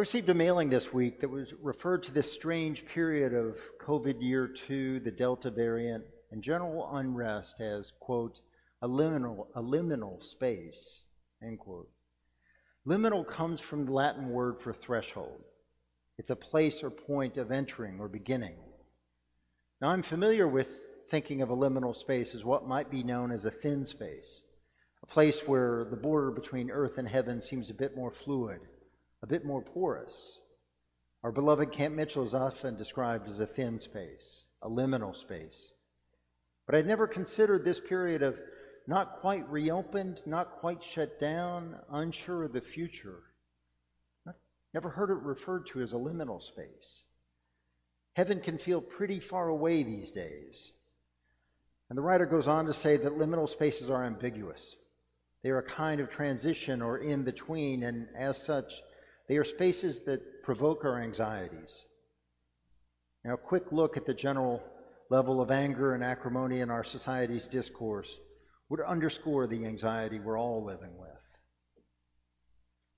received a mailing this week that was referred to this strange period of COVID year two, the Delta variant, and general unrest as, quote, a liminal, a liminal space, end quote. Liminal comes from the Latin word for threshold. It's a place or point of entering or beginning. Now, I'm familiar with thinking of a liminal space as what might be known as a thin space, a place where the border between earth and heaven seems a bit more fluid, a bit more porous. Our beloved Camp Mitchell is often described as a thin space, a liminal space. But I'd never considered this period of not quite reopened, not quite shut down, unsure of the future. Never heard it referred to as a liminal space. Heaven can feel pretty far away these days. And the writer goes on to say that liminal spaces are ambiguous. They are a kind of transition or in between, and as such, they are spaces that provoke our anxieties. Now, a quick look at the general level of anger and acrimony in our society's discourse would underscore the anxiety we're all living with.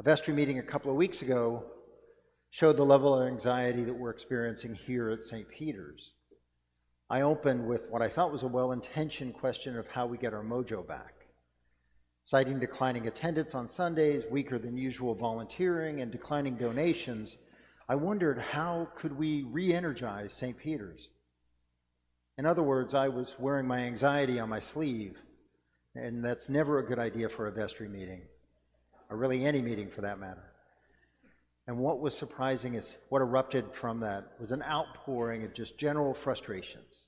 A vestry meeting a couple of weeks ago showed the level of anxiety that we're experiencing here at St. Peter's. I opened with what I thought was a well intentioned question of how we get our mojo back. Citing declining attendance on Sundays, weaker than usual volunteering, and declining donations, I wondered how could we re energize St. Peter's? In other words, I was wearing my anxiety on my sleeve, and that's never a good idea for a vestry meeting, or really any meeting for that matter. And what was surprising is what erupted from that was an outpouring of just general frustrations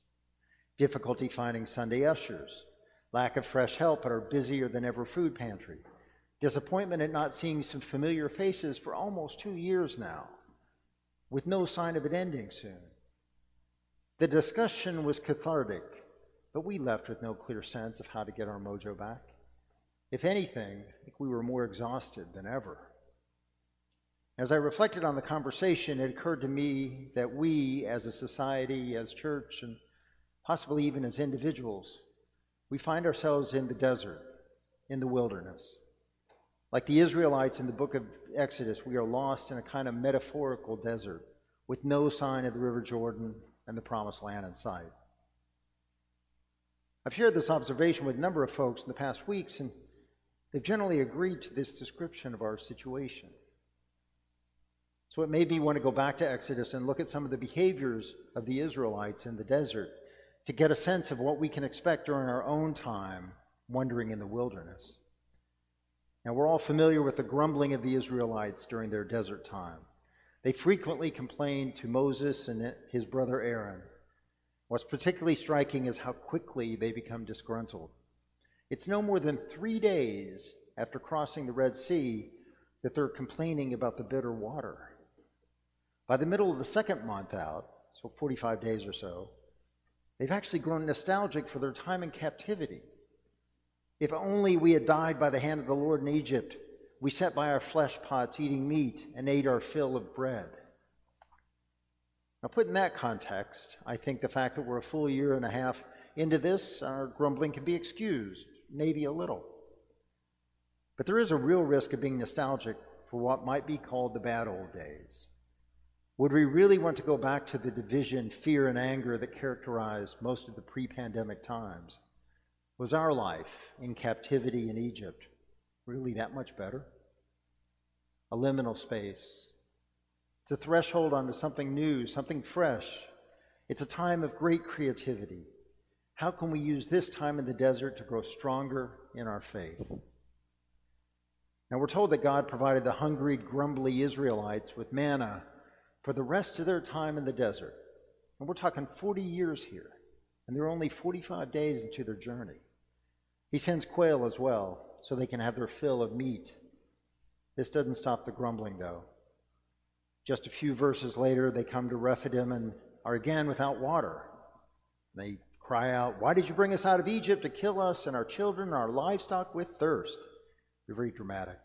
difficulty finding Sunday ushers, lack of fresh help at our busier than ever food pantry, disappointment at not seeing some familiar faces for almost two years now, with no sign of it ending soon. The discussion was cathartic, but we left with no clear sense of how to get our mojo back. If anything, I think we were more exhausted than ever. As I reflected on the conversation, it occurred to me that we, as a society, as church, and possibly even as individuals, we find ourselves in the desert, in the wilderness. Like the Israelites in the book of Exodus, we are lost in a kind of metaphorical desert with no sign of the River Jordan and the promised land in sight. I've shared this observation with a number of folks in the past weeks, and they've generally agreed to this description of our situation. So it made me want to go back to Exodus and look at some of the behaviors of the Israelites in the desert to get a sense of what we can expect during our own time wandering in the wilderness. Now, we're all familiar with the grumbling of the Israelites during their desert time. They frequently complained to Moses and his brother Aaron. What's particularly striking is how quickly they become disgruntled. It's no more than three days after crossing the Red Sea that they're complaining about the bitter water. By the middle of the second month out, so 45 days or so, they've actually grown nostalgic for their time in captivity. If only we had died by the hand of the Lord in Egypt, we sat by our flesh pots eating meat and ate our fill of bread. Now, put in that context, I think the fact that we're a full year and a half into this, our grumbling can be excused, maybe a little. But there is a real risk of being nostalgic for what might be called the bad old days. Would we really want to go back to the division, fear, and anger that characterized most of the pre pandemic times? Was our life in captivity in Egypt really that much better? A liminal space. It's a threshold onto something new, something fresh. It's a time of great creativity. How can we use this time in the desert to grow stronger in our faith? Now, we're told that God provided the hungry, grumbly Israelites with manna for the rest of their time in the desert. And we're talking 40 years here, and they're only 45 days into their journey. He sends quail as well, so they can have their fill of meat. This doesn't stop the grumbling, though. Just a few verses later, they come to Rephidim and are again without water. They cry out, Why did you bring us out of Egypt to kill us and our children and our livestock with thirst? They're very dramatic.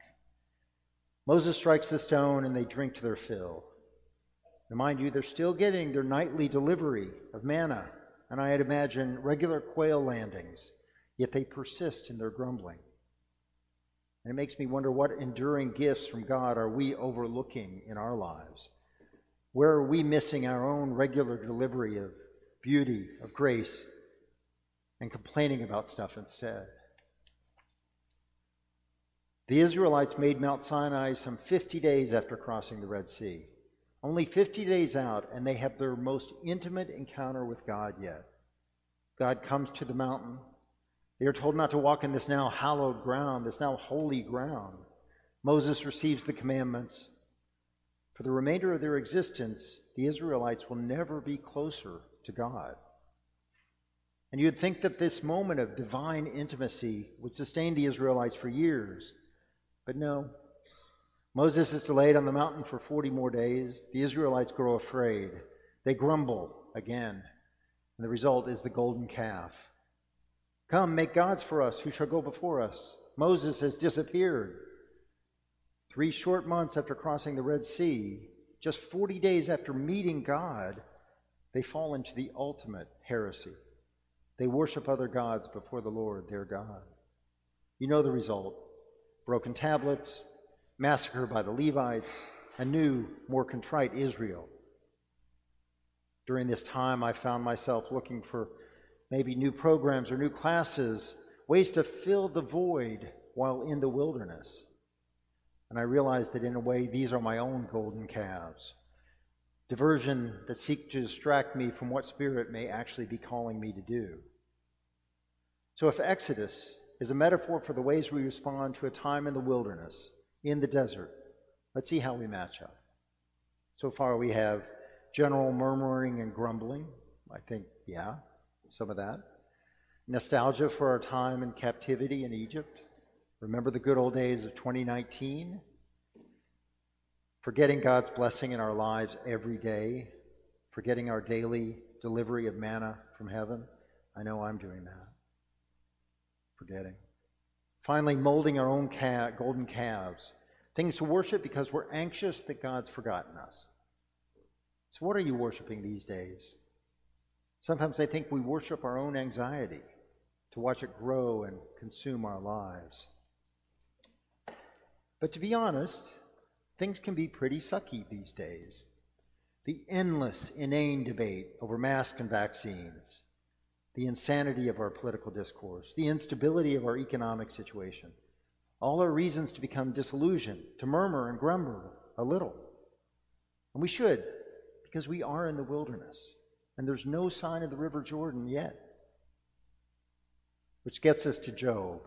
Moses strikes the stone and they drink to their fill. Mind you, they're still getting their nightly delivery of manna, and I'd imagine regular quail landings, yet they persist in their grumbling. And it makes me wonder what enduring gifts from God are we overlooking in our lives? Where are we missing our own regular delivery of beauty, of grace, and complaining about stuff instead? The Israelites made Mount Sinai some 50 days after crossing the Red Sea. Only 50 days out, and they have their most intimate encounter with God yet. God comes to the mountain. They are told not to walk in this now hallowed ground, this now holy ground. Moses receives the commandments. For the remainder of their existence, the Israelites will never be closer to God. And you'd think that this moment of divine intimacy would sustain the Israelites for years. But no. Moses is delayed on the mountain for 40 more days. The Israelites grow afraid. They grumble again. And the result is the golden calf. Come, make gods for us. Who shall go before us? Moses has disappeared. Three short months after crossing the Red Sea, just 40 days after meeting God, they fall into the ultimate heresy. They worship other gods before the Lord, their God. You know the result broken tablets, massacre by the Levites, a new, more contrite Israel. During this time, I found myself looking for maybe new programs or new classes, ways to fill the void while in the wilderness. And I realized that in a way, these are my own golden calves. Diversion that seek to distract me from what Spirit may actually be calling me to do. So if Exodus is a metaphor for the ways we respond to a time in the wilderness, in the desert. Let's see how we match up. So far, we have general murmuring and grumbling. I think, yeah, some of that. Nostalgia for our time in captivity in Egypt. Remember the good old days of 2019? Forgetting God's blessing in our lives every day. Forgetting our daily delivery of manna from heaven. I know I'm doing that forgetting. Finally, molding our own golden calves, things to worship because we're anxious that God's forgotten us. So, what are you worshiping these days? Sometimes I think we worship our own anxiety to watch it grow and consume our lives. But to be honest, things can be pretty sucky these days. The endless, inane debate over masks and vaccines, the insanity of our political discourse, the instability of our economic situation. All are reasons to become disillusioned, to murmur and grumble a little. And we should, because we are in the wilderness, and there's no sign of the River Jordan yet. Which gets us to Job.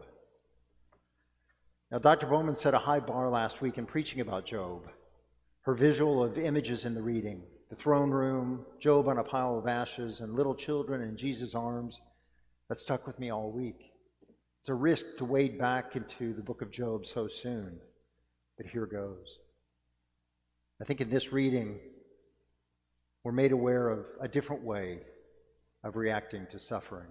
Now, Dr. Bowman set a high bar last week in preaching about Job. Her visual of images in the reading the throne room, Job on a pile of ashes, and little children in Jesus' arms. That stuck with me all week. It's a risk to wade back into the book of Job so soon, but here goes. I think in this reading, we're made aware of a different way of reacting to suffering.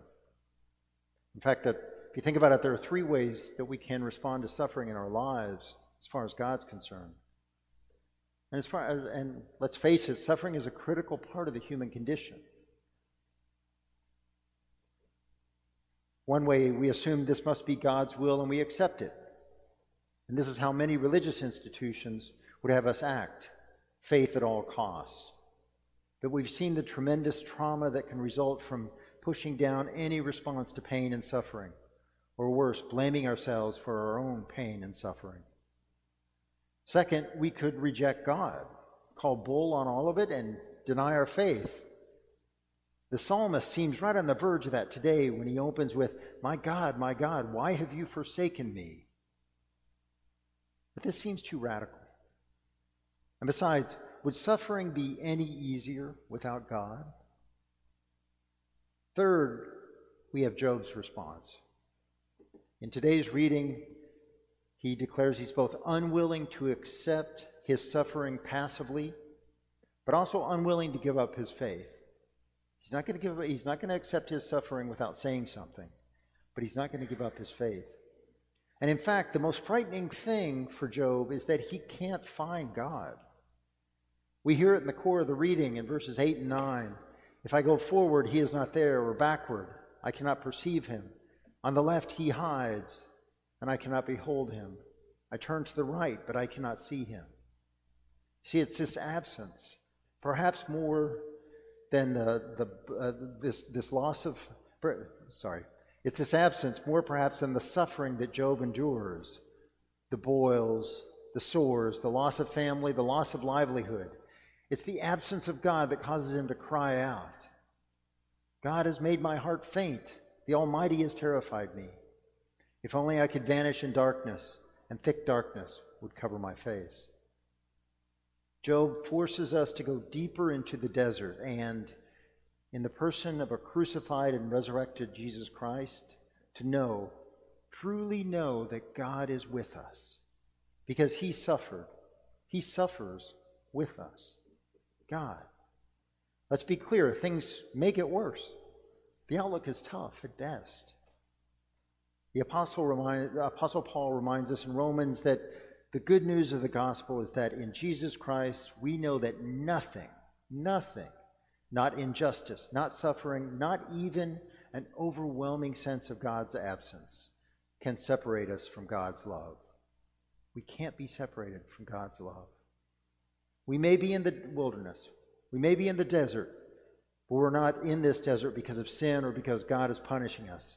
In fact, that if you think about it, there are three ways that we can respond to suffering in our lives as far as God's concerned. And as far and let's face it, suffering is a critical part of the human condition. One way we assume this must be God's will and we accept it. And this is how many religious institutions would have us act faith at all costs. But we've seen the tremendous trauma that can result from pushing down any response to pain and suffering, or worse, blaming ourselves for our own pain and suffering. Second, we could reject God, call bull on all of it, and deny our faith. The psalmist seems right on the verge of that today when he opens with, My God, my God, why have you forsaken me? But this seems too radical. And besides, would suffering be any easier without God? Third, we have Job's response. In today's reading, he declares he's both unwilling to accept his suffering passively, but also unwilling to give up his faith. He's not going to give up he's not going to accept his suffering without saying something, but he's not going to give up his faith. And in fact, the most frightening thing for Job is that he can't find God. We hear it in the core of the reading in verses 8 and 9. If I go forward, he is not there, or backward, I cannot perceive him. On the left, he hides and I cannot behold him. I turn to the right, but I cannot see him. See, it's this absence, perhaps more than the, the, uh, this, this loss of, sorry, it's this absence more perhaps than the suffering that Job endures the boils, the sores, the loss of family, the loss of livelihood. It's the absence of God that causes him to cry out. God has made my heart faint. The Almighty has terrified me. If only I could vanish in darkness, and thick darkness would cover my face. Job forces us to go deeper into the desert and, in the person of a crucified and resurrected Jesus Christ, to know, truly know that God is with us because he suffered. He suffers with us. God. Let's be clear, things may get worse. The outlook is tough at best. The Apostle, remind, Apostle Paul reminds us in Romans that the good news of the gospel is that in Jesus Christ, we know that nothing, nothing, not injustice, not suffering, not even an overwhelming sense of God's absence, can separate us from God's love. We can't be separated from God's love. We may be in the wilderness, we may be in the desert, but we're not in this desert because of sin or because God is punishing us.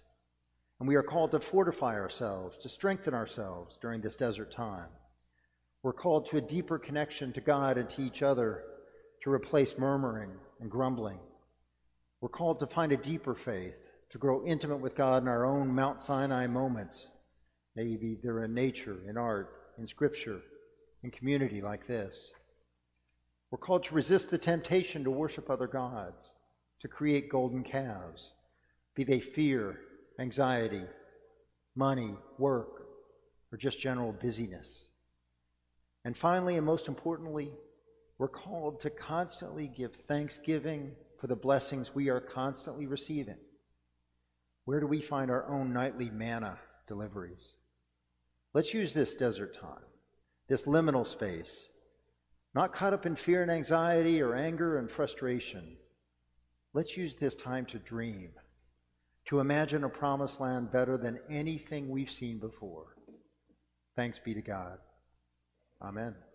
And we are called to fortify ourselves, to strengthen ourselves during this desert time. We're called to a deeper connection to God and to each other to replace murmuring and grumbling. We're called to find a deeper faith, to grow intimate with God in our own Mount Sinai moments. Maybe they're in nature, in art, in scripture, in community like this. We're called to resist the temptation to worship other gods, to create golden calves, be they fear, anxiety, money, work, or just general busyness. And finally, and most importantly, we're called to constantly give thanksgiving for the blessings we are constantly receiving. Where do we find our own nightly manna deliveries? Let's use this desert time, this liminal space, not caught up in fear and anxiety or anger and frustration. Let's use this time to dream, to imagine a promised land better than anything we've seen before. Thanks be to God. Amen.